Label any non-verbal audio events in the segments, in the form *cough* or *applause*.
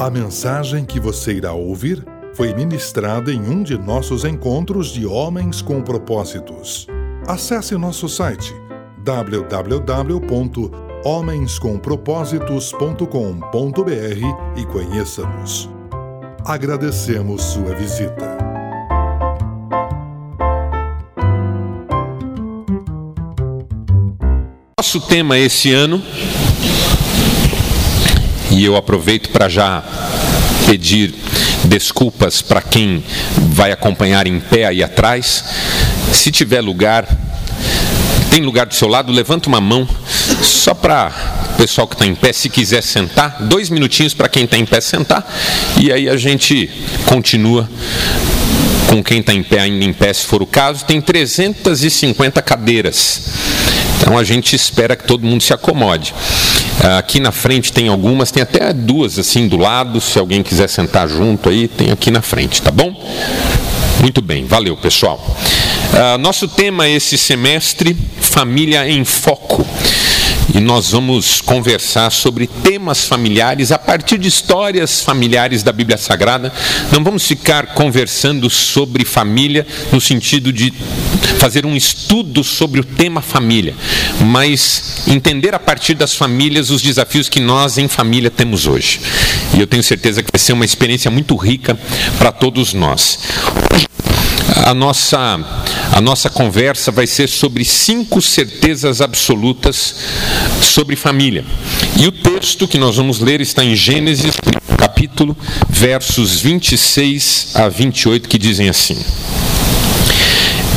A mensagem que você irá ouvir foi ministrada em um de nossos encontros de Homens com Propósitos. Acesse nosso site www.homenscompropósitos.com.br e conheça-nos. Agradecemos sua visita. Nosso tema esse ano, e eu aproveito para já pedir desculpas para quem vai acompanhar em pé aí atrás. Se tiver lugar, tem lugar do seu lado, levanta uma mão, só para o pessoal que está em pé, se quiser sentar, dois minutinhos para quem está em pé sentar, e aí a gente continua com quem está em pé, ainda em pé, se for o caso. Tem 350 cadeiras. Então a gente espera que todo mundo se acomode. Aqui na frente tem algumas, tem até duas assim do lado, se alguém quiser sentar junto aí, tem aqui na frente, tá bom? Muito bem, valeu pessoal. Uh, nosso tema esse semestre, Família em Foco e nós vamos conversar sobre temas familiares a partir de histórias familiares da Bíblia Sagrada. Não vamos ficar conversando sobre família no sentido de fazer um estudo sobre o tema família, mas entender a partir das famílias os desafios que nós em família temos hoje. E eu tenho certeza que vai ser uma experiência muito rica para todos nós. A nossa, a nossa conversa vai ser sobre cinco certezas absolutas sobre família. E o texto que nós vamos ler está em Gênesis, capítulo, versos 26 a 28, que dizem assim: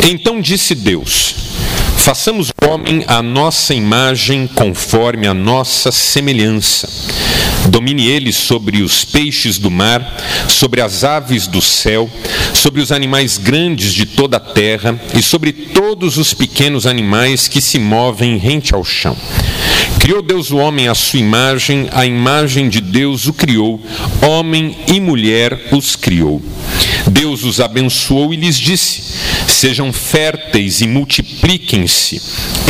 Então disse Deus: Façamos o homem à nossa imagem, conforme a nossa semelhança. Domine ele sobre os peixes do mar, sobre as aves do céu, sobre os animais grandes de toda a terra e sobre todos os pequenos animais que se movem rente ao chão. Criou Deus o homem à sua imagem, a imagem de Deus o criou, homem e mulher os criou. Deus os abençoou e lhes disse: Sejam férteis e multipliquem-se,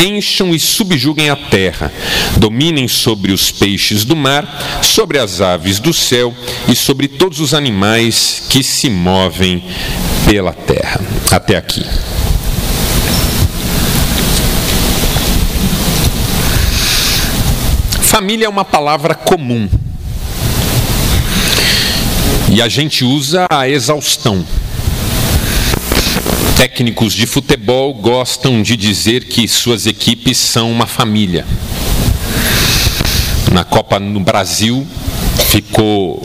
encham e subjuguem a terra, dominem sobre os peixes do mar, sobre as aves do céu e sobre todos os animais que se movem pela terra. Até aqui. Família é uma palavra comum e a gente usa a exaustão. Técnicos de futebol gostam de dizer que suas equipes são uma família. Na Copa no Brasil ficou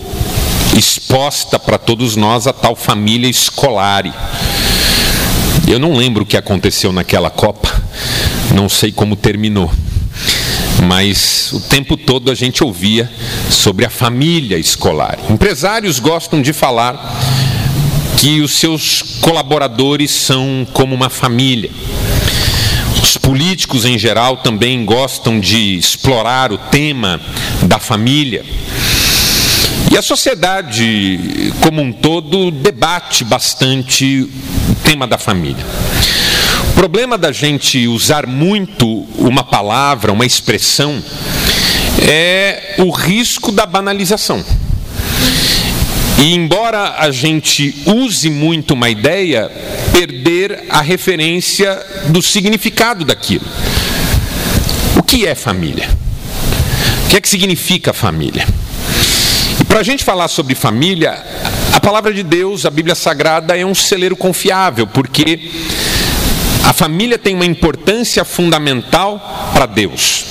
exposta para todos nós a tal família escolar. Eu não lembro o que aconteceu naquela Copa, não sei como terminou mas o tempo todo a gente ouvia sobre a família escolar. Empresários gostam de falar que os seus colaboradores são como uma família. Os políticos em geral também gostam de explorar o tema da família. E a sociedade como um todo debate bastante o tema da família problema da gente usar muito uma palavra, uma expressão, é o risco da banalização. E embora a gente use muito uma ideia, perder a referência do significado daquilo. O que é família? O que é que significa família? E para a gente falar sobre família, a palavra de Deus, a Bíblia Sagrada, é um celeiro confiável, porque a família tem uma importância fundamental para Deus.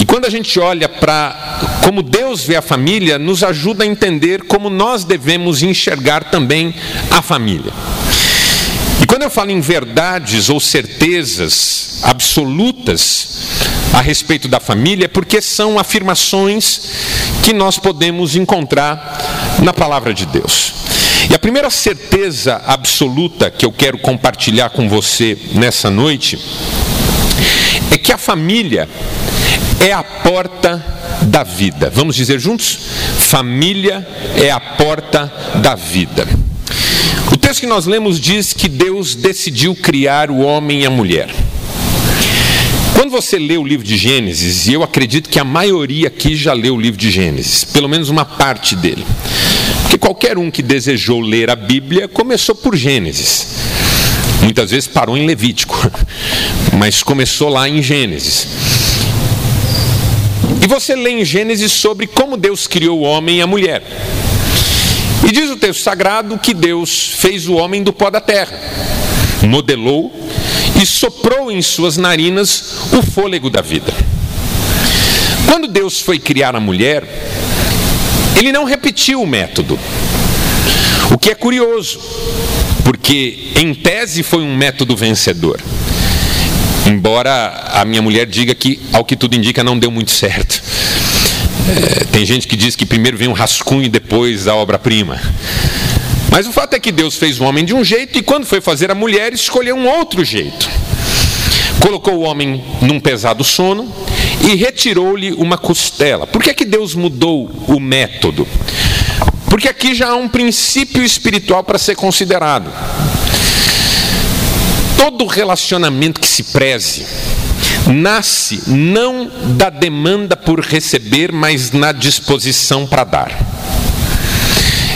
E quando a gente olha para como Deus vê a família, nos ajuda a entender como nós devemos enxergar também a família. E quando eu falo em verdades ou certezas absolutas a respeito da família, é porque são afirmações que nós podemos encontrar na palavra de Deus. E a primeira certeza absoluta que eu quero compartilhar com você nessa noite é que a família é a porta da vida. Vamos dizer juntos? Família é a porta da vida. O texto que nós lemos diz que Deus decidiu criar o homem e a mulher. Quando você lê o livro de Gênesis, e eu acredito que a maioria aqui já leu o livro de Gênesis, pelo menos uma parte dele. Qualquer um que desejou ler a Bíblia começou por Gênesis. Muitas vezes parou em Levítico, *laughs* mas começou lá em Gênesis. E você lê em Gênesis sobre como Deus criou o homem e a mulher. E diz o texto sagrado que Deus fez o homem do pó da terra, modelou e soprou em suas narinas o fôlego da vida. Quando Deus foi criar a mulher, ele não repetiu o método. O que é curioso, porque em tese foi um método vencedor. Embora a minha mulher diga que, ao que tudo indica, não deu muito certo. É, tem gente que diz que primeiro vem um rascunho e depois a obra-prima. Mas o fato é que Deus fez o homem de um jeito e quando foi fazer a mulher, escolheu um outro jeito. Colocou o homem num pesado sono e retirou-lhe uma costela. Por que, é que Deus mudou o método? Porque aqui já há um princípio espiritual para ser considerado. Todo relacionamento que se preze nasce não da demanda por receber, mas na disposição para dar.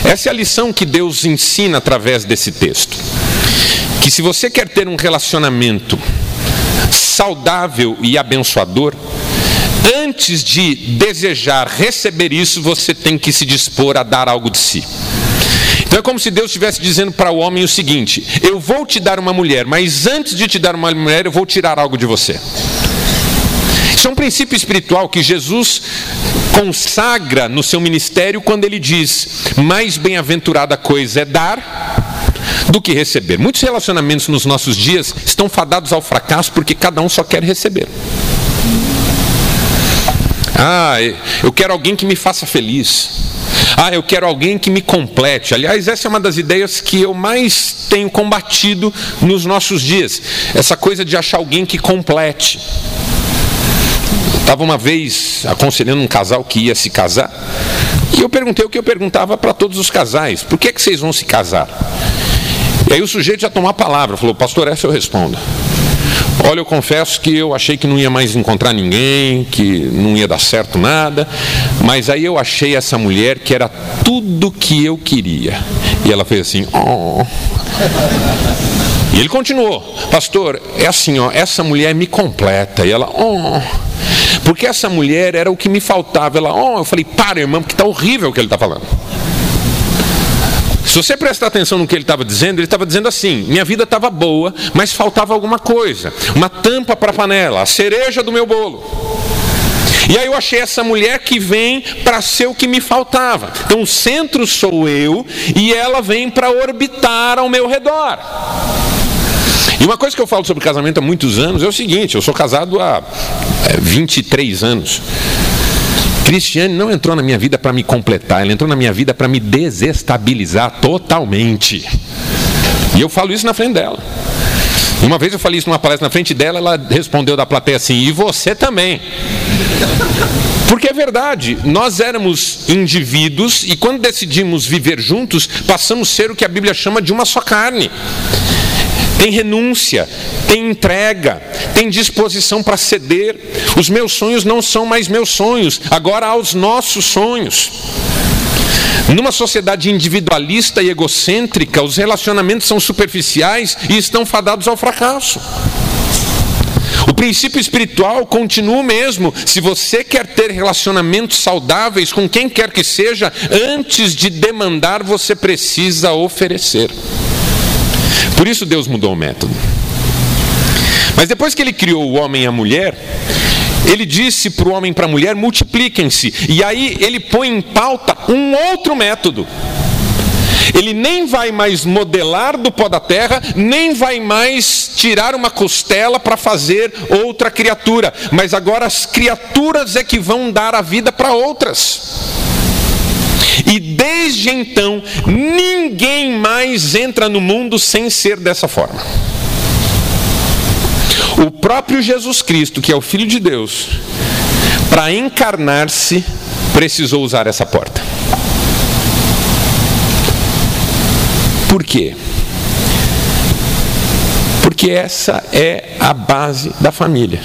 Essa é a lição que Deus ensina através desse texto. Que se você quer ter um relacionamento saudável e abençoador, antes de desejar receber isso, você tem que se dispor a dar algo de si. Então é como se Deus estivesse dizendo para o homem o seguinte: Eu vou te dar uma mulher, mas antes de te dar uma mulher, eu vou tirar algo de você. Isso é um princípio espiritual que Jesus consagra no seu ministério quando ele diz: mais bem-aventurada coisa é dar do que receber. Muitos relacionamentos nos nossos dias estão fadados ao fracasso porque cada um só quer receber. Ah, eu quero alguém que me faça feliz. Ah, eu quero alguém que me complete. Aliás, essa é uma das ideias que eu mais tenho combatido nos nossos dias. Essa coisa de achar alguém que complete. Estava uma vez aconselhando um casal que ia se casar, e eu perguntei o que eu perguntava para todos os casais: por que, é que vocês vão se casar? E aí o sujeito já tomou a palavra, falou: Pastor, essa eu respondo. Olha, eu confesso que eu achei que não ia mais encontrar ninguém, que não ia dar certo nada, mas aí eu achei essa mulher que era tudo que eu queria. E ela fez assim: Oh. E ele continuou: Pastor, é assim, ó, essa mulher me completa. E ela: Oh. Porque essa mulher era o que me faltava. Ela, oh, eu falei, para, irmão, porque está horrível o que ele está falando. Se você prestar atenção no que ele estava dizendo, ele estava dizendo assim: minha vida estava boa, mas faltava alguma coisa, uma tampa para a panela, a cereja do meu bolo. E aí eu achei essa mulher que vem para ser o que me faltava. Então o centro sou eu e ela vem para orbitar ao meu redor. E uma coisa que eu falo sobre casamento há muitos anos é o seguinte: eu sou casado há 23 é, anos. Cristiane não entrou na minha vida para me completar, ela entrou na minha vida para me desestabilizar totalmente. E eu falo isso na frente dela. Uma vez eu falei isso numa palestra na frente dela, ela respondeu da plateia assim: e você também. Porque é verdade, nós éramos indivíduos e quando decidimos viver juntos, passamos a ser o que a Bíblia chama de uma só carne tem renúncia, tem entrega, tem disposição para ceder. Os meus sonhos não são mais meus sonhos, agora há os nossos sonhos. Numa sociedade individualista e egocêntrica, os relacionamentos são superficiais e estão fadados ao fracasso. O princípio espiritual continua o mesmo. Se você quer ter relacionamentos saudáveis com quem quer que seja, antes de demandar, você precisa oferecer. Por isso Deus mudou o método. Mas depois que ele criou o homem e a mulher, ele disse para o homem e para a mulher: multipliquem-se. E aí ele põe em pauta um outro método. Ele nem vai mais modelar do pó da terra, nem vai mais tirar uma costela para fazer outra criatura, mas agora as criaturas é que vão dar a vida para outras. E desde então, ninguém mais entra no mundo sem ser dessa forma. O próprio Jesus Cristo, que é o Filho de Deus, para encarnar-se, precisou usar essa porta. Por quê? Porque essa é a base da família.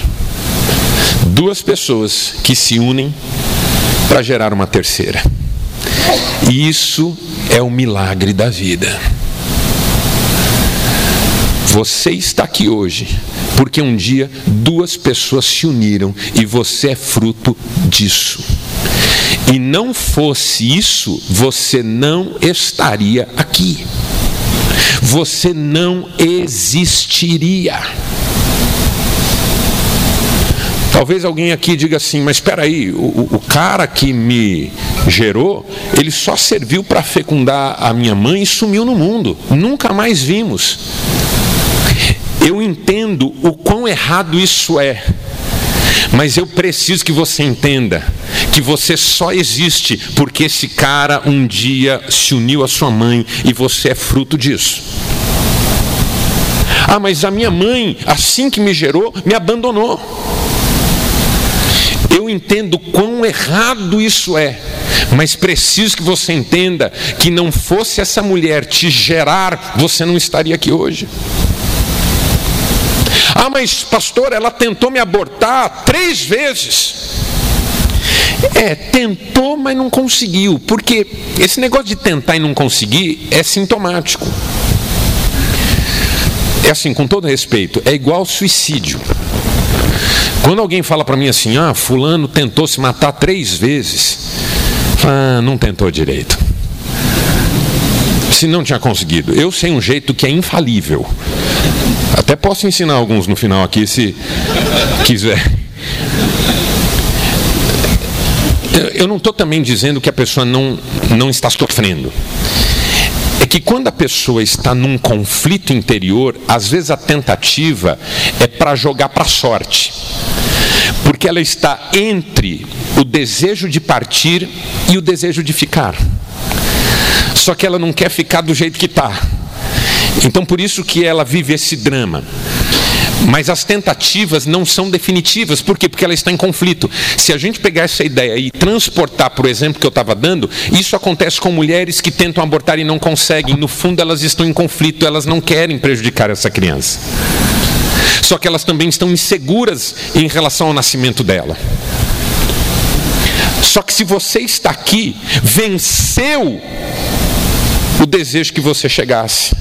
duas pessoas que se unem para gerar uma terceira. Isso é o milagre da vida. Você está aqui hoje porque um dia duas pessoas se uniram e você é fruto disso. E não fosse isso, você não estaria aqui. Você não existiria. Talvez alguém aqui diga assim, mas espera aí, o, o, cara que me gerou, ele só serviu para fecundar a minha mãe e sumiu no mundo. Nunca mais vimos. Eu entendo o quão errado isso é. Mas eu preciso que você entenda que você só existe porque esse cara um dia se uniu à sua mãe e você é fruto disso. Ah, mas a minha mãe, assim que me gerou, me abandonou. Eu entendo quão errado isso é, mas preciso que você entenda que não fosse essa mulher te gerar, você não estaria aqui hoje. Ah, mas pastor, ela tentou me abortar três vezes. É, tentou, mas não conseguiu. Porque esse negócio de tentar e não conseguir é sintomático. É assim, com todo respeito, é igual suicídio. Quando alguém fala para mim assim, ah, fulano tentou se matar três vezes, ah, não tentou direito. Se não tinha conseguido, eu sei um jeito que é infalível. Até posso ensinar alguns no final aqui, se quiser. Eu não estou também dizendo que a pessoa não, não está sofrendo. É que quando a pessoa está num conflito interior, às vezes a tentativa é para jogar para a sorte porque ela está entre o desejo de partir e o desejo de ficar. Só que ela não quer ficar do jeito que está. Então por isso que ela vive esse drama. Mas as tentativas não são definitivas, por quê? Porque ela está em conflito. Se a gente pegar essa ideia e transportar para o exemplo que eu estava dando, isso acontece com mulheres que tentam abortar e não conseguem. No fundo, elas estão em conflito, elas não querem prejudicar essa criança. Só que elas também estão inseguras em relação ao nascimento dela. Só que se você está aqui, venceu o desejo que você chegasse.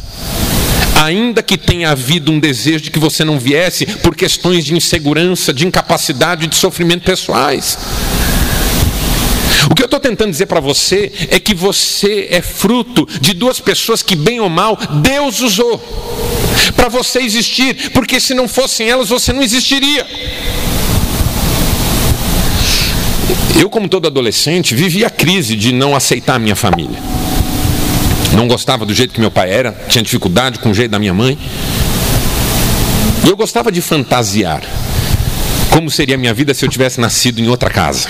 Ainda que tenha havido um desejo de que você não viesse por questões de insegurança, de incapacidade, de sofrimento pessoais. O que eu estou tentando dizer para você é que você é fruto de duas pessoas que, bem ou mal, Deus usou para você existir, porque se não fossem elas, você não existiria. Eu, como todo adolescente, vivia a crise de não aceitar a minha família. Não gostava do jeito que meu pai era, tinha dificuldade com o jeito da minha mãe. E eu gostava de fantasiar como seria a minha vida se eu tivesse nascido em outra casa.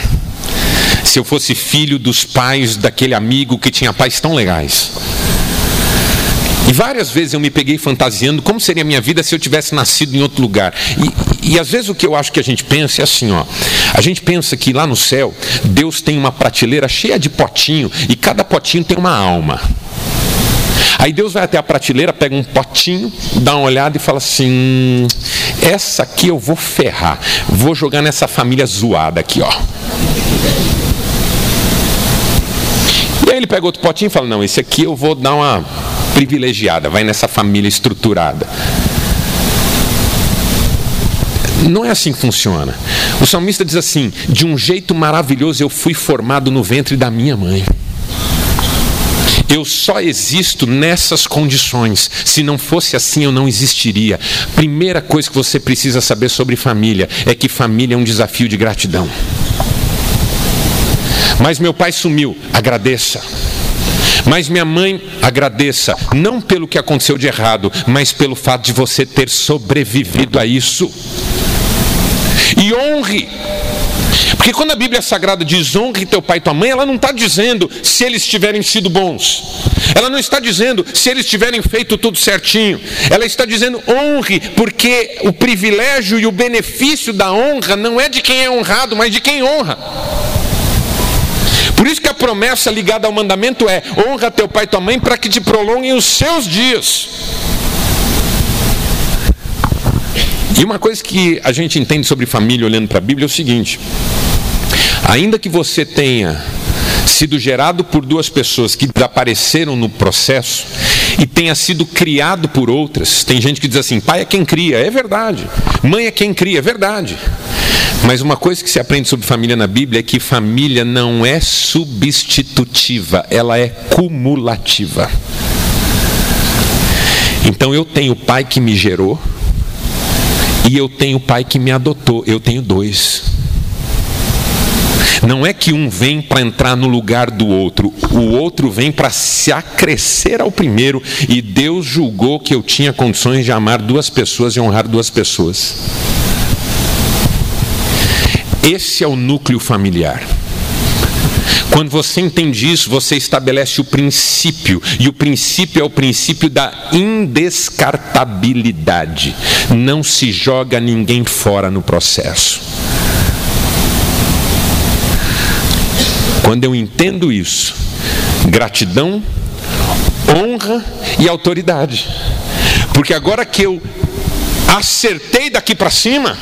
Se eu fosse filho dos pais daquele amigo que tinha pais tão legais. E várias vezes eu me peguei fantasiando como seria a minha vida se eu tivesse nascido em outro lugar. E, e às vezes o que eu acho que a gente pensa é assim, ó. A gente pensa que lá no céu Deus tem uma prateleira cheia de potinho e cada potinho tem uma alma. Aí Deus vai até a prateleira, pega um potinho, dá uma olhada e fala assim: essa aqui eu vou ferrar, vou jogar nessa família zoada aqui, ó. Ele pega outro potinho e fala: não, esse aqui eu vou dar uma privilegiada, vai nessa família estruturada. Não é assim que funciona. O salmista diz assim: de um jeito maravilhoso eu fui formado no ventre da minha mãe. Eu só existo nessas condições. Se não fosse assim, eu não existiria. Primeira coisa que você precisa saber sobre família é que família é um desafio de gratidão. Mas meu pai sumiu, agradeça. Mas minha mãe, agradeça, não pelo que aconteceu de errado, mas pelo fato de você ter sobrevivido a isso. E honre. Porque quando a Bíblia Sagrada diz honre teu pai e tua mãe, ela não está dizendo se eles tiverem sido bons. Ela não está dizendo se eles tiverem feito tudo certinho. Ela está dizendo honre, porque o privilégio e o benefício da honra não é de quem é honrado, mas de quem honra. Por isso que a promessa ligada ao mandamento é: honra teu pai e tua mãe para que te prolonguem os seus dias. E uma coisa que a gente entende sobre família olhando para a Bíblia é o seguinte: ainda que você tenha sido gerado por duas pessoas que desapareceram no processo e tenha sido criado por outras. Tem gente que diz assim: pai é quem cria, é verdade. Mãe é quem cria, é verdade. Mas uma coisa que se aprende sobre família na Bíblia é que família não é substitutiva, ela é cumulativa. Então eu tenho o pai que me gerou e eu tenho o pai que me adotou, eu tenho dois. Não é que um vem para entrar no lugar do outro, o outro vem para se acrescer ao primeiro, e Deus julgou que eu tinha condições de amar duas pessoas e honrar duas pessoas. Esse é o núcleo familiar. Quando você entende isso, você estabelece o princípio, e o princípio é o princípio da indescartabilidade. Não se joga ninguém fora no processo. Quando eu entendo isso, gratidão, honra e autoridade. Porque agora que eu acertei daqui para cima,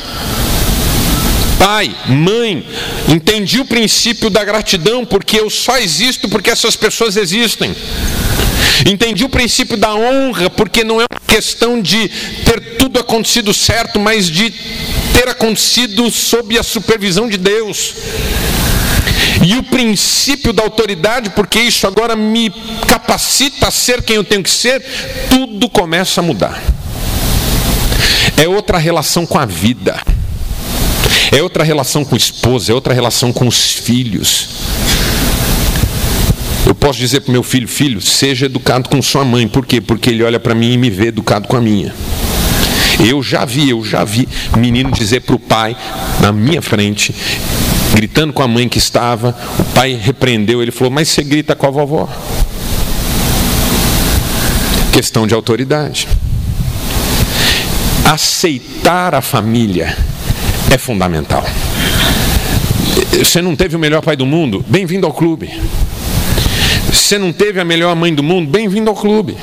pai, mãe, entendi o princípio da gratidão, porque eu só existo porque essas pessoas existem. Entendi o princípio da honra, porque não é uma questão de ter tudo acontecido certo, mas de ter acontecido sob a supervisão de Deus. E o princípio da autoridade, porque isso agora me capacita a ser quem eu tenho que ser, tudo começa a mudar. É outra relação com a vida, é outra relação com a esposa, é outra relação com os filhos. Eu posso dizer para o meu filho: filho, seja educado com sua mãe, por quê? Porque ele olha para mim e me vê educado com a minha. Eu já vi, eu já vi menino dizer para o pai, na minha frente, gritando com a mãe que estava. O pai repreendeu, ele falou: Mas você grita com a vovó. Questão de autoridade. Aceitar a família é fundamental. Você não teve o melhor pai do mundo? Bem-vindo ao clube. Você não teve a melhor mãe do mundo? Bem-vindo ao clube.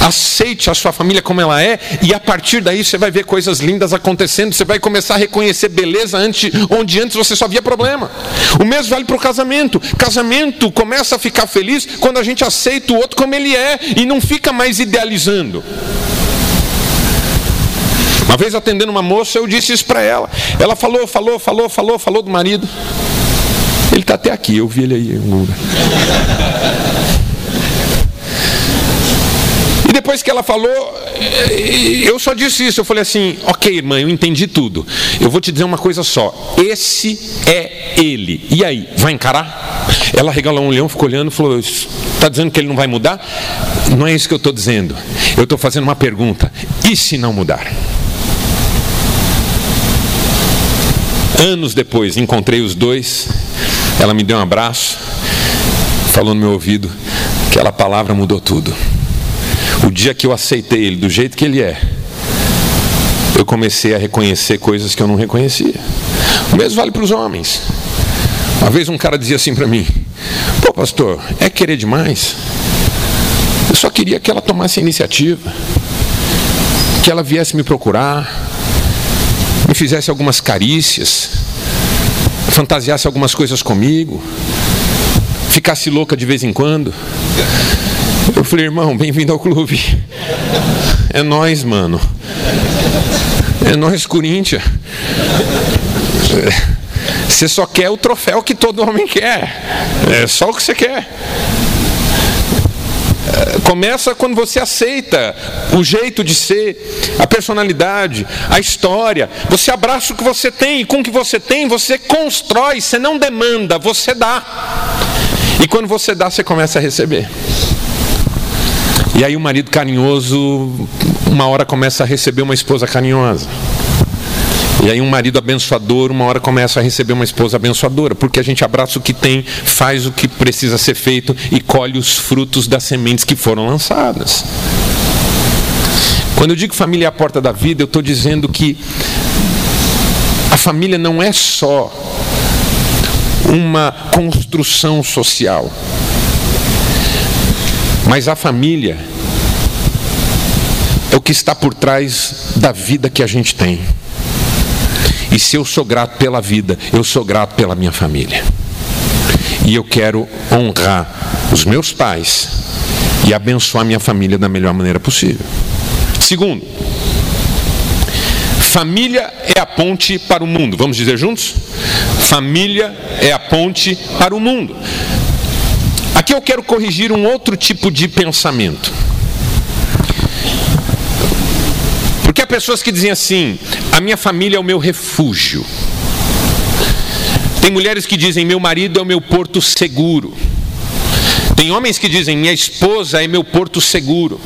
Aceite a sua família como ela é, e a partir daí você vai ver coisas lindas acontecendo, você vai começar a reconhecer beleza antes, onde antes você só via problema. O mesmo vale para o casamento. Casamento começa a ficar feliz quando a gente aceita o outro como ele é e não fica mais idealizando. Uma vez atendendo uma moça, eu disse isso para ela. Ela falou, falou, falou, falou, falou do marido. Ele está até aqui, eu vi ele aí. E depois que ela falou, eh, eu só disse isso. Eu falei assim: Ok, irmã, eu entendi tudo. Eu vou te dizer uma coisa só: esse é ele. E aí, vai encarar? Ela regalou um leão, ficou olhando e falou: Está dizendo que ele não vai mudar? Não é isso que eu estou dizendo. Eu estou fazendo uma pergunta: e se não mudar? Anos depois, encontrei os dois. Ela me deu um abraço, falou no meu ouvido: aquela palavra mudou tudo. O dia que eu aceitei ele do jeito que ele é, eu comecei a reconhecer coisas que eu não reconhecia. O mesmo vale para os homens. Uma vez um cara dizia assim para mim: Pô, pastor, é querer demais? Eu só queria que ela tomasse a iniciativa, que ela viesse me procurar, fizesse algumas carícias, fantasiasse algumas coisas comigo, ficasse louca de vez em quando. Eu falei, irmão, bem-vindo ao clube. É nós, mano. É nós, Corinthians. Você só quer o troféu que todo homem quer. É só o que você quer. Começa quando você aceita o jeito de ser, a personalidade, a história. Você abraça o que você tem e com o que você tem você constrói, você não demanda, você dá. E quando você dá, você começa a receber. E aí o marido carinhoso, uma hora começa a receber uma esposa carinhosa. E aí um marido abençoador, uma hora começa a receber uma esposa abençoadora, porque a gente abraça o que tem, faz o que precisa ser feito e colhe os frutos das sementes que foram lançadas. Quando eu digo família é a porta da vida, eu estou dizendo que a família não é só uma construção social. Mas a família é o que está por trás da vida que a gente tem. E se eu sou grato pela vida, eu sou grato pela minha família. E eu quero honrar os meus pais e abençoar minha família da melhor maneira possível. Segundo, família é a ponte para o mundo. Vamos dizer juntos? Família é a ponte para o mundo. Aqui eu quero corrigir um outro tipo de pensamento. Porque há pessoas que dizem assim: a minha família é o meu refúgio. Tem mulheres que dizem: meu marido é o meu porto seguro. Tem homens que dizem: minha esposa é meu porto seguro.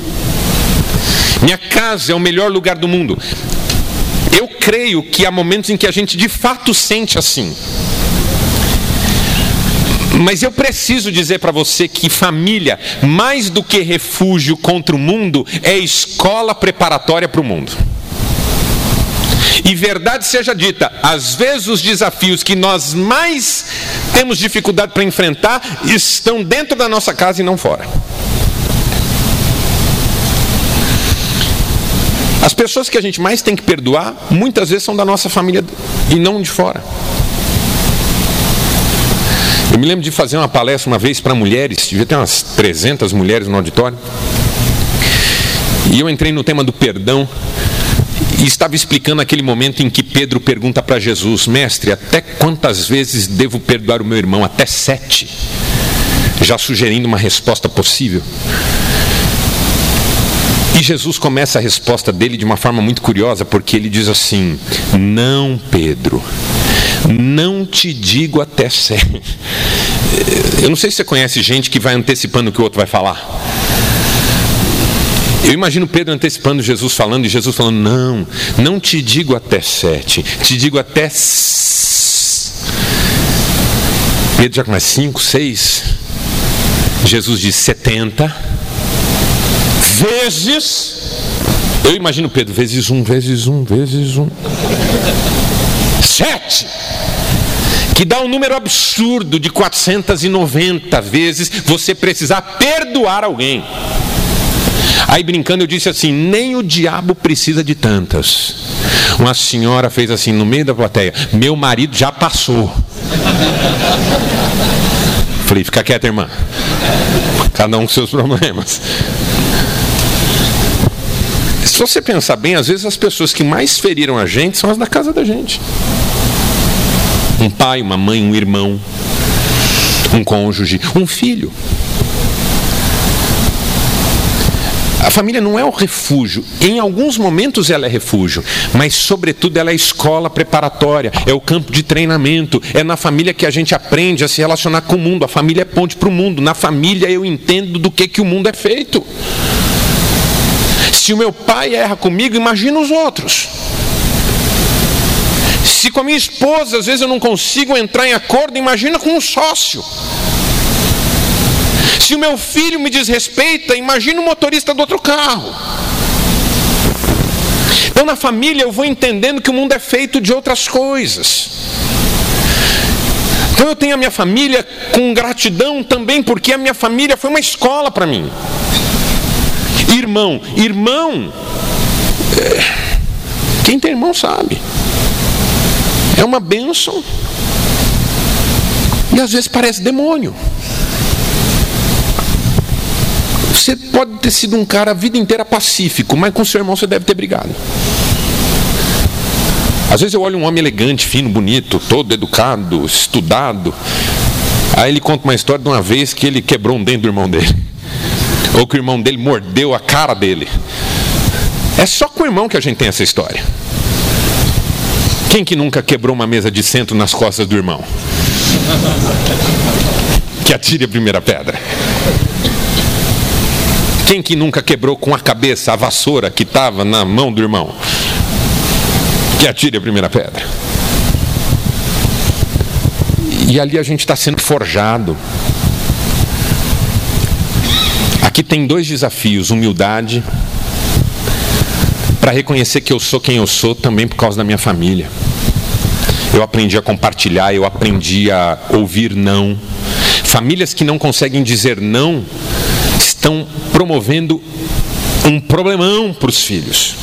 Minha casa é o melhor lugar do mundo. Eu creio que há momentos em que a gente de fato sente assim. Mas eu preciso dizer para você que família, mais do que refúgio contra o mundo, é escola preparatória para o mundo. E verdade seja dita, às vezes os desafios que nós mais temos dificuldade para enfrentar estão dentro da nossa casa e não fora. As pessoas que a gente mais tem que perdoar, muitas vezes são da nossa família e não de fora. Eu me lembro de fazer uma palestra uma vez para mulheres, devia ter umas 300 mulheres no auditório. E eu entrei no tema do perdão e estava explicando aquele momento em que Pedro pergunta para Jesus: Mestre, até quantas vezes devo perdoar o meu irmão? Até sete. Já sugerindo uma resposta possível. E Jesus começa a resposta dele de uma forma muito curiosa, porque ele diz assim: Não, Pedro não te digo até sete. Eu não sei se você conhece gente que vai antecipando o que o outro vai falar. Eu imagino Pedro antecipando Jesus falando e Jesus falando: Não, não te digo até sete, te digo até. Pedro já começa cinco, seis. Jesus diz setenta vezes. Eu imagino Pedro, vezes um, vezes um, vezes um. Sete que dá um número absurdo de 490 vezes você precisar perdoar alguém. Aí brincando eu disse assim: nem o diabo precisa de tantas. Uma senhora fez assim no meio da plateia: meu marido já passou. Falei: fica quieta, irmã. Cada um com seus problemas. Se você pensar bem, às vezes as pessoas que mais feriram a gente são as da casa da gente um pai, uma mãe, um irmão, um cônjuge, um filho. A família não é o refúgio. Em alguns momentos ela é refúgio, mas sobretudo ela é escola preparatória, é o campo de treinamento. É na família que a gente aprende a se relacionar com o mundo. A família é ponte para o mundo. Na família eu entendo do que, que o mundo é feito. Se o meu pai erra comigo, imagina os outros. Se com a minha esposa às vezes eu não consigo entrar em acordo, imagina com um sócio. Se o meu filho me desrespeita, imagina o motorista do outro carro. Então na família eu vou entendendo que o mundo é feito de outras coisas. Então eu tenho a minha família com gratidão também, porque a minha família foi uma escola para mim. Irmão, irmão, é, quem tem irmão sabe. É uma bênção. E às vezes parece demônio. Você pode ter sido um cara a vida inteira pacífico, mas com seu irmão você deve ter brigado. Às vezes eu olho um homem elegante, fino, bonito, todo educado, estudado. Aí ele conta uma história de uma vez que ele quebrou um dente do irmão dele. Ou que o irmão dele mordeu a cara dele. É só com o irmão que a gente tem essa história. Quem que nunca quebrou uma mesa de centro nas costas do irmão? Que atire a primeira pedra. Quem que nunca quebrou com a cabeça a vassoura que estava na mão do irmão? Que atire a primeira pedra. E ali a gente está sendo forjado. Aqui tem dois desafios: humildade para reconhecer que eu sou quem eu sou também por causa da minha família. Eu aprendi a compartilhar, eu aprendi a ouvir não. Famílias que não conseguem dizer não estão promovendo um problemão para os filhos.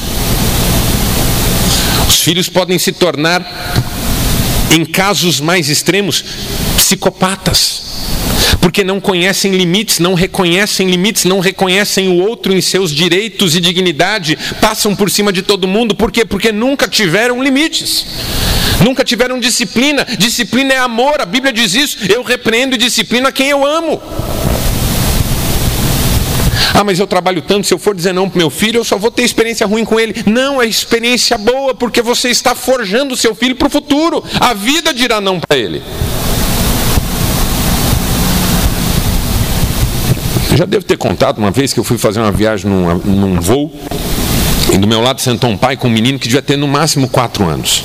Os filhos podem se tornar, em casos mais extremos, psicopatas porque não conhecem limites, não reconhecem limites, não reconhecem o outro em seus direitos e dignidade, passam por cima de todo mundo, por quê? Porque nunca tiveram limites. Nunca tiveram disciplina. Disciplina é amor, a Bíblia diz isso. Eu repreendo e disciplino a quem eu amo. Ah, mas eu trabalho tanto, se eu for dizer não para meu filho, eu só vou ter experiência ruim com ele. Não, é experiência boa, porque você está forjando seu filho para o futuro. A vida dirá não para ele. Eu já devo ter contado uma vez que eu fui fazer uma viagem num, num voo, e do meu lado sentou um pai com um menino que devia ter no máximo quatro anos.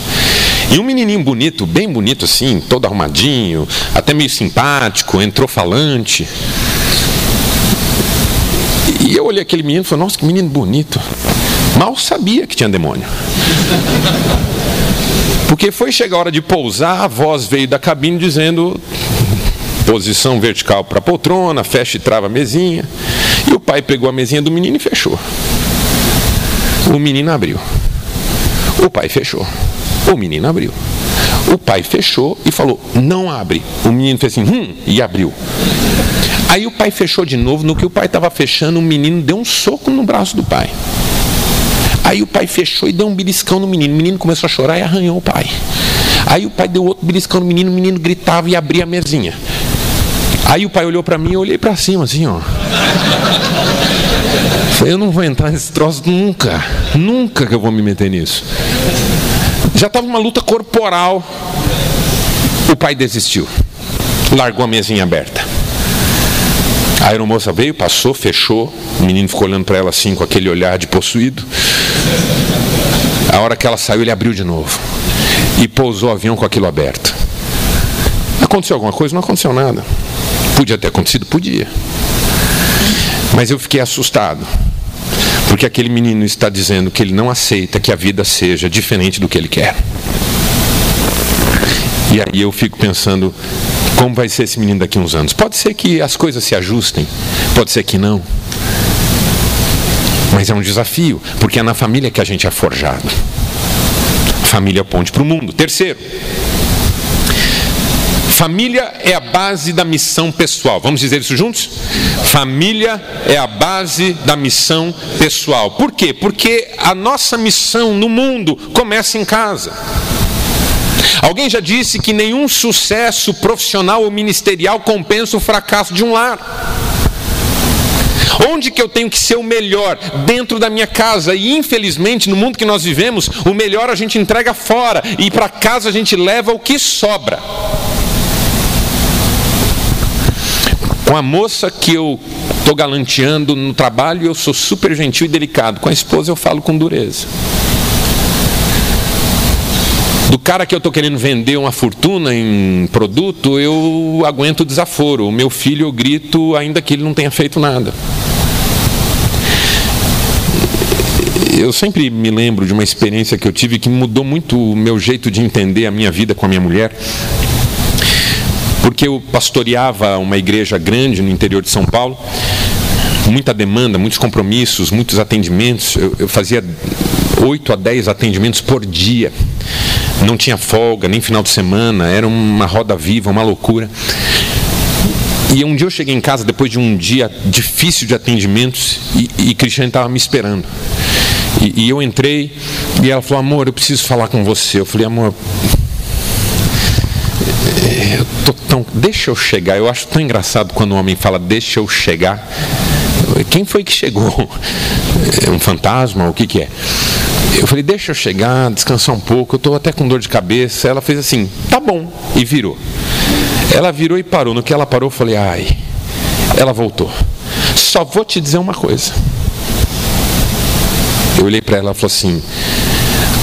E um menininho bonito, bem bonito assim, todo arrumadinho, até meio simpático, entrou falante. E eu olhei aquele menino e falei, nossa, que menino bonito. Mal sabia que tinha demônio. Porque foi chegar a hora de pousar, a voz veio da cabine dizendo: posição vertical para a poltrona, fecha e trava a mesinha. E o pai pegou a mesinha do menino e fechou. O menino abriu. O pai fechou. O menino abriu. O pai fechou e falou: Não abre. O menino fez assim, hum, e abriu. Aí o pai fechou de novo. No que o pai estava fechando, o menino deu um soco no braço do pai. Aí o pai fechou e deu um beliscão no menino. O menino começou a chorar e arranhou o pai. Aí o pai deu outro beliscão no menino, o menino gritava e abria a mesinha. Aí o pai olhou para mim, eu olhei para cima assim, ó. Falei, eu não vou entrar nesse troço nunca. Nunca que eu vou me meter nisso. Já estava uma luta corporal. O pai desistiu. Largou a mesinha aberta. A aeromoça veio, passou, fechou. O menino ficou olhando para ela assim, com aquele olhar de possuído. A hora que ela saiu, ele abriu de novo. E pousou o avião com aquilo aberto. Aconteceu alguma coisa? Não aconteceu nada. Podia ter acontecido? Podia. Mas eu fiquei assustado. Porque aquele menino está dizendo que ele não aceita que a vida seja diferente do que ele quer. E aí eu fico pensando, como vai ser esse menino daqui a uns anos? Pode ser que as coisas se ajustem, pode ser que não. Mas é um desafio, porque é na família que a gente é forjado. família é ponte para o mundo. Terceiro, Família é a base da missão pessoal. Vamos dizer isso juntos? Família é a base da missão pessoal. Por quê? Porque a nossa missão no mundo começa em casa. Alguém já disse que nenhum sucesso profissional ou ministerial compensa o fracasso de um lar. Onde que eu tenho que ser o melhor? Dentro da minha casa. E infelizmente, no mundo que nós vivemos, o melhor a gente entrega fora e para casa a gente leva o que sobra. Com a moça que eu estou galanteando no trabalho, eu sou super gentil e delicado. Com a esposa, eu falo com dureza. Do cara que eu estou querendo vender uma fortuna em produto, eu aguento o desaforo. O meu filho eu grito, ainda que ele não tenha feito nada. Eu sempre me lembro de uma experiência que eu tive que mudou muito o meu jeito de entender a minha vida com a minha mulher porque eu pastoreava uma igreja grande no interior de São Paulo, muita demanda, muitos compromissos, muitos atendimentos. Eu, eu fazia 8 a 10 atendimentos por dia. Não tinha folga, nem final de semana, era uma roda viva, uma loucura. E um dia eu cheguei em casa depois de um dia difícil de atendimentos e, e Cristiane estava me esperando. E, e, eu entrei e ela falou: Amor, eu preciso falar com você. Eu falei: Amor, eu tô tão. Deixa eu chegar. Eu acho tão engraçado quando um homem fala, deixa eu chegar. Quem foi que chegou? *laughs* É um fantasma? O que, que é? Eu falei, deixa eu chegar, descansar um pouco, eu estou até com dor de cabeça. Ela fez assim, tá bom, e virou. Ela virou e parou. No que ela parou, eu falei, ai. Ela voltou. Só vou te dizer uma coisa. Eu olhei para ela e falou assim: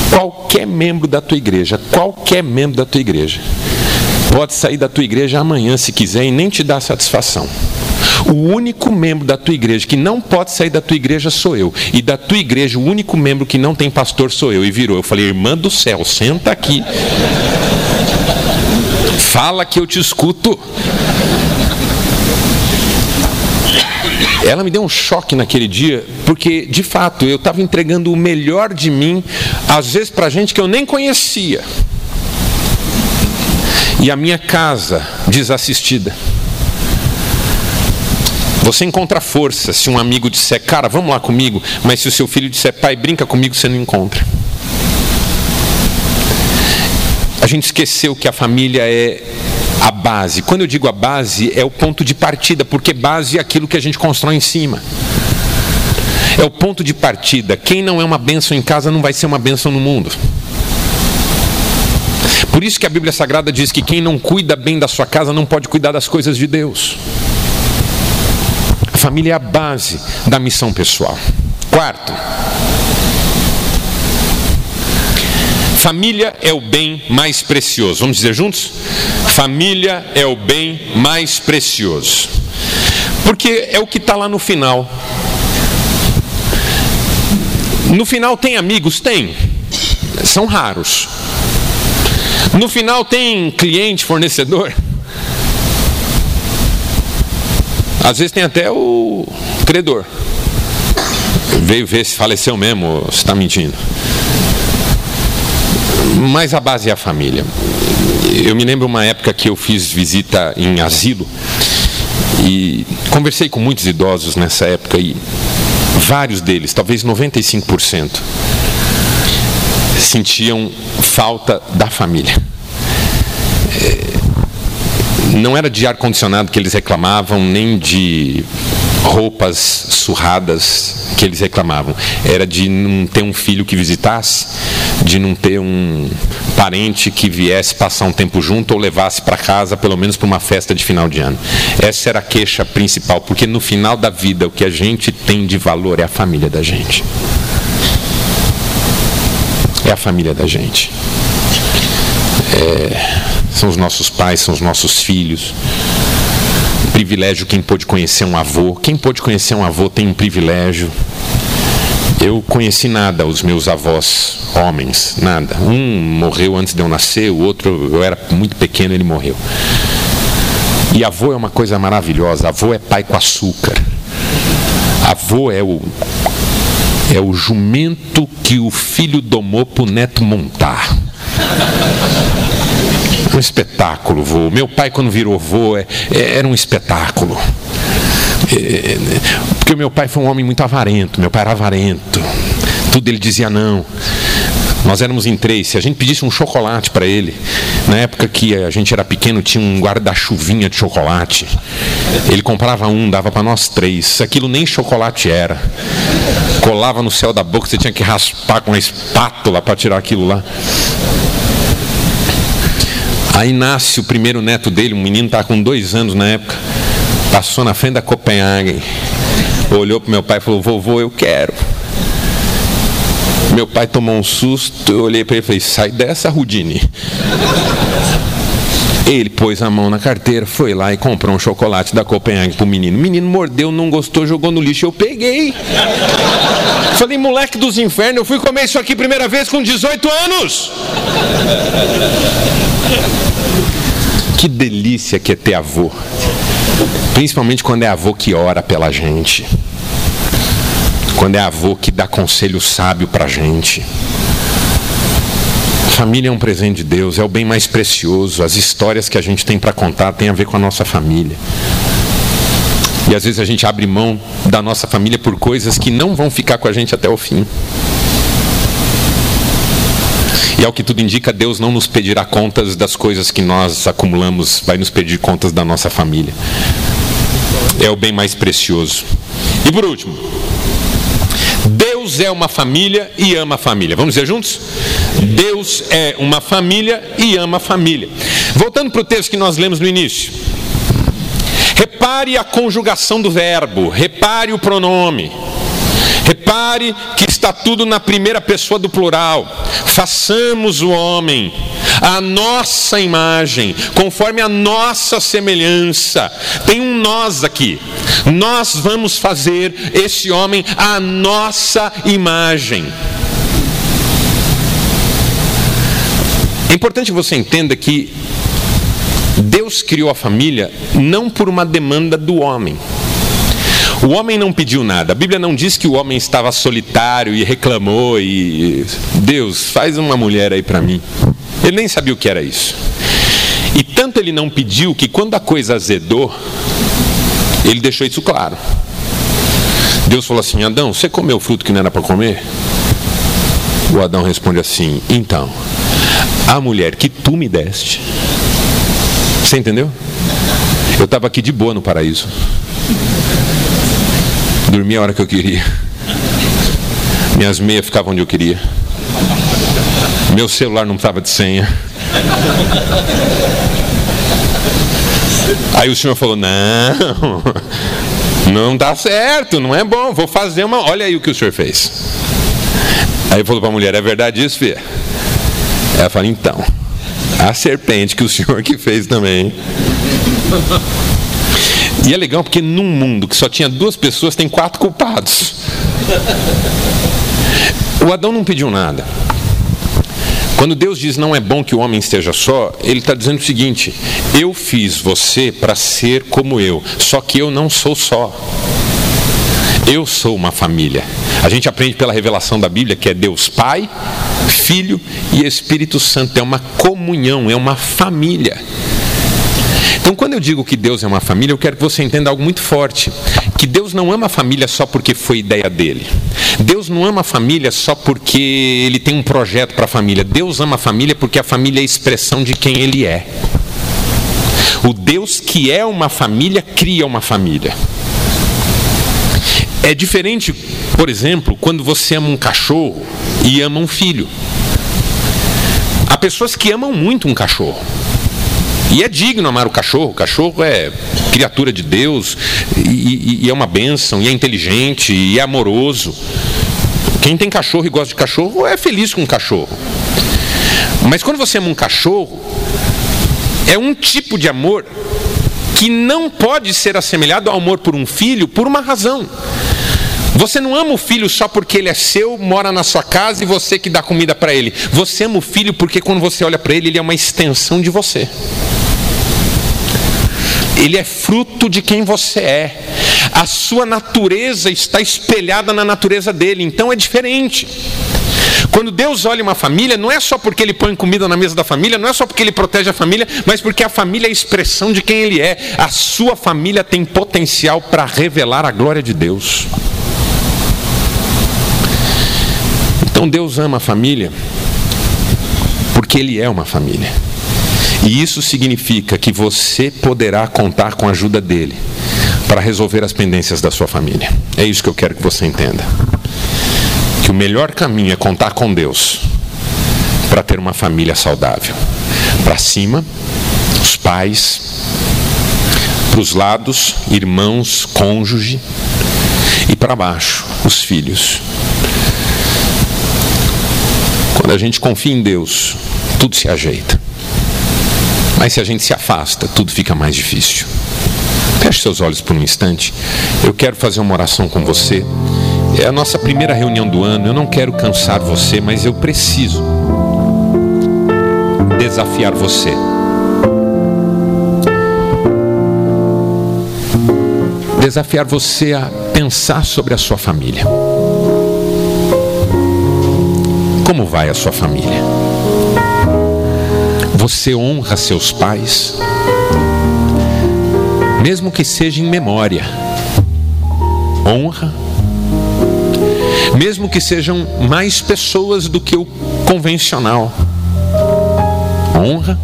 qualquer membro da tua igreja, qualquer membro da tua igreja, pode sair da tua igreja amanhã se quiser e nem te dar satisfação. O único membro da tua igreja que não pode sair da tua igreja sou eu. E da tua igreja, o único membro que não tem pastor sou eu. E virou. Eu falei, irmã do céu, senta aqui. Fala que eu te escuto. ela me deu um choque naquele dia, porque de fato eu estava entregando o melhor de mim, às vezes para gente que eu nem conhecia. E a minha casa desassistida. Você encontra força se um amigo disser, cara, vamos lá comigo, mas se o seu filho disser, pai, brinca comigo, você não encontra. A gente esqueceu que a família é a base. Quando eu digo a base, é o ponto de partida, porque base é aquilo que a gente constrói em cima. É o ponto de partida. Quem não é uma bênção em casa não vai ser uma bênção no mundo. Por isso que a Bíblia Sagrada diz que quem não cuida bem da sua casa não pode cuidar das coisas de Deus. A família é a base da missão pessoal. Quarto, família é o bem mais precioso. Vamos dizer juntos? Família é o bem mais precioso. Porque é o que está lá no final. No final tem amigos? Tem. São raros. No final tem cliente, fornecedor? Às vezes tem até o credor. Veio ver se faleceu mesmo, se está mentindo. Mas a base é a família. Eu me lembro uma época que eu fiz visita em asilo e conversei com muitos idosos nessa época e vários deles, talvez 95%, sentiam falta da família. É, não era de ar-condicionado que eles reclamavam, nem de roupas surradas que eles reclamavam. Era de não ter um filho que visitasse, de não ter um parente que viesse passar um tempo junto ou levasse para casa, pelo menos para uma festa de final de ano. Essa era a queixa principal, porque no final da vida o que a gente tem de valor é a família da gente. É a família da gente. É são os nossos pais, são os nossos filhos. privilégio quem pôde conhecer um avô. Quem pôde conhecer um avô tem um privilégio. Eu conheci nada, os meus avós homens, nada. Um morreu antes de eu nascer, o outro, eu era muito pequeno, ele morreu. E avô é uma coisa maravilhosa. Avô é pai com açúcar. Avô é o é o jumento que o filho domou para o neto montar. Um espetáculo, vô. Meu pai, quando virou vô, é, é, era um espetáculo. É, porque meu pai foi um homem muito avarento. Meu pai era avarento. Tudo ele dizia não. Nós éramos em três. Se a gente pedisse um chocolate para ele, na época que a gente era pequeno, tinha um guarda-chuvinha de chocolate. Ele comprava um, dava para nós três. Aquilo nem chocolate era. Colava no céu da boca, você tinha que raspar com uma espátula para tirar aquilo lá. Aí nasce o primeiro neto dele, um menino estava com dois anos na época, passou na frente da Copenhagen, olhou para meu pai e falou: Vovô, eu quero. Meu pai tomou um susto, eu olhei para ele e falei: Sai dessa, Rudine. Ele pôs a mão na carteira, foi lá e comprou um chocolate da Copenhague pro menino. O menino mordeu, não gostou, jogou no lixo. Eu peguei. Falei, moleque dos infernos, eu fui comer isso aqui primeira vez com 18 anos. Que delícia que é ter avô. Principalmente quando é avô que ora pela gente. Quando é avô que dá conselho sábio pra gente. Família é um presente de Deus, é o bem mais precioso. As histórias que a gente tem para contar têm a ver com a nossa família. E às vezes a gente abre mão da nossa família por coisas que não vão ficar com a gente até o fim. E ao que tudo indica, Deus não nos pedirá contas das coisas que nós acumulamos, vai nos pedir contas da nossa família. É o bem mais precioso. E por último, Deus é uma família e ama a família. Vamos dizer juntos? Deus é uma família e ama a família. Voltando para o texto que nós lemos no início. Repare a conjugação do verbo, repare o pronome. Repare que está tudo na primeira pessoa do plural. Façamos o homem a nossa imagem, conforme a nossa semelhança. Tem um nós aqui. Nós vamos fazer esse homem a nossa imagem. É importante você entenda que Deus criou a família não por uma demanda do homem. O homem não pediu nada. A Bíblia não diz que o homem estava solitário e reclamou e Deus, faz uma mulher aí para mim. Ele nem sabia o que era isso. E tanto ele não pediu que quando a coisa azedou, ele deixou isso claro. Deus falou assim: Adão, você comeu o fruto que não era para comer? O Adão responde assim: Então, a mulher que tu me deste. Você entendeu? Eu estava aqui de boa no paraíso. Dormia a hora que eu queria. Minhas meias ficavam onde eu queria. Meu celular não estava de senha. Aí o senhor falou: Não, não dá certo, não é bom, vou fazer uma. Olha aí o que o senhor fez. Aí falou para a mulher: É verdade isso, filha? Ela fala: Então, a serpente que o senhor que fez também. E é legal porque num mundo que só tinha duas pessoas, tem quatro culpados. O Adão não pediu nada. Quando Deus diz não é bom que o homem esteja só, Ele está dizendo o seguinte: eu fiz você para ser como eu, só que eu não sou só. Eu sou uma família. A gente aprende pela revelação da Bíblia que é Deus Pai, Filho e Espírito Santo. É uma comunhão, é uma família. Então, quando eu digo que Deus é uma família, eu quero que você entenda algo muito forte: que Deus não ama a família só porque foi ideia dele. Deus não ama a família só porque ele tem um projeto para a família. Deus ama a família porque a família é a expressão de quem ele é. O Deus que é uma família cria uma família. É diferente, por exemplo, quando você ama um cachorro e ama um filho. Há pessoas que amam muito um cachorro. E é digno amar o cachorro. O cachorro é criatura de Deus e, e, e é uma bênção, e é inteligente, e é amoroso. Quem tem cachorro e gosta de cachorro é feliz com o cachorro. Mas quando você ama um cachorro, é um tipo de amor que não pode ser assemelhado ao amor por um filho por uma razão. Você não ama o filho só porque ele é seu, mora na sua casa e você que dá comida para ele. Você ama o filho porque quando você olha para ele, ele é uma extensão de você ele é fruto de quem você é. A sua natureza está espelhada na natureza dele, então é diferente. Quando Deus olha uma família, não é só porque Ele põe comida na mesa da família, não é só porque Ele protege a família, mas porque a família é a expressão de quem Ele é. A sua família tem potencial para revelar a glória de Deus. Então Deus ama a família porque Ele é uma família. E isso significa que você poderá contar com a ajuda dele para resolver as pendências da sua família. É isso que eu quero que você entenda. Que o melhor caminho é contar com Deus para ter uma família saudável. Para cima, os pais, para os lados, irmãos, cônjuge, e para baixo, os filhos. Quando a gente confia em Deus, tudo se ajeita. Mas se a gente se afasta, tudo fica mais difícil. Feche seus olhos por um instante. Eu quero fazer uma oração com você. É a nossa primeira reunião do ano. Eu não quero cansar você, mas eu preciso desafiar você. Desafiar você a pensar sobre a sua família. Como vai a sua família? Você honra seus pais, mesmo que seja em memória. Honra, mesmo que sejam mais pessoas do que o convencional. Honra.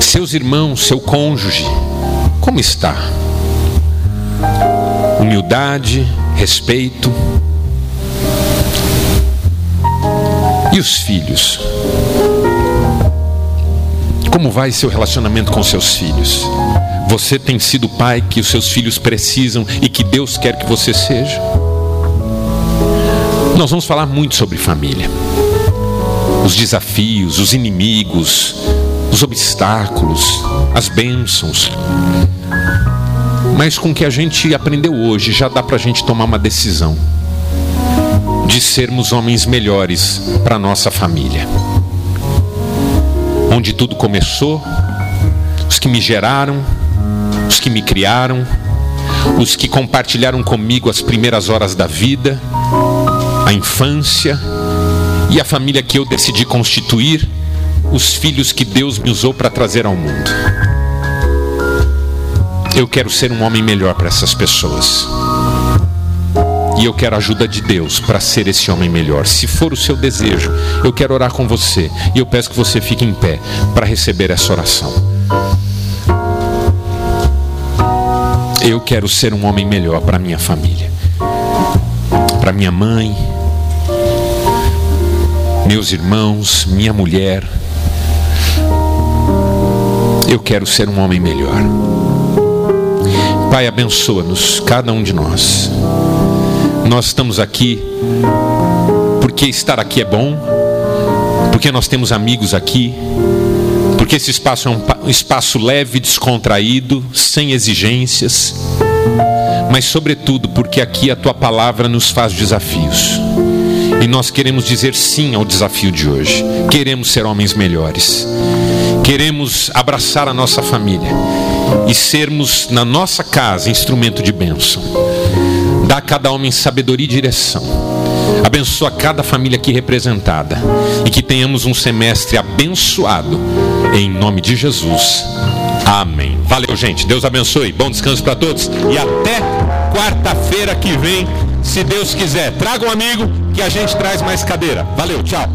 Seus irmãos, seu cônjuge, como está? Humildade, respeito. Os filhos? Como vai seu relacionamento com seus filhos? Você tem sido o pai que os seus filhos precisam e que Deus quer que você seja? Nós vamos falar muito sobre família. Os desafios, os inimigos, os obstáculos, as bênçãos. Mas com o que a gente aprendeu hoje, já dá para a gente tomar uma decisão de sermos homens melhores para nossa família onde tudo começou, os que me geraram, os que me criaram, os que compartilharam comigo as primeiras horas da vida, a infância e a família que eu decidi constituir, os filhos que Deus me usou para trazer ao mundo. Eu quero ser um homem melhor para essas pessoas. E eu quero a ajuda de Deus para ser esse homem melhor. Se for o seu desejo, eu quero orar com você. E eu peço que você fique em pé para receber essa oração. Eu quero ser um homem melhor para minha família, para minha mãe, meus irmãos, minha mulher. Eu quero ser um homem melhor. Pai, abençoa-nos, cada um de nós. Nós estamos aqui porque estar aqui é bom, porque nós temos amigos aqui, porque esse espaço é um espaço leve, descontraído, sem exigências, mas, sobretudo, porque aqui a tua palavra nos faz desafios. E nós queremos dizer sim ao desafio de hoje. Queremos ser homens melhores. Queremos abraçar a nossa família e sermos, na nossa casa, instrumento de bênção. Dá a cada homem sabedoria e direção. Abençoa cada família aqui representada. E que tenhamos um semestre abençoado. Em nome de Jesus. Amém. Valeu, gente. Deus abençoe. Bom descanso para todos. E até quarta-feira que vem, se Deus quiser. Traga um amigo que a gente traz mais cadeira. Valeu, tchau.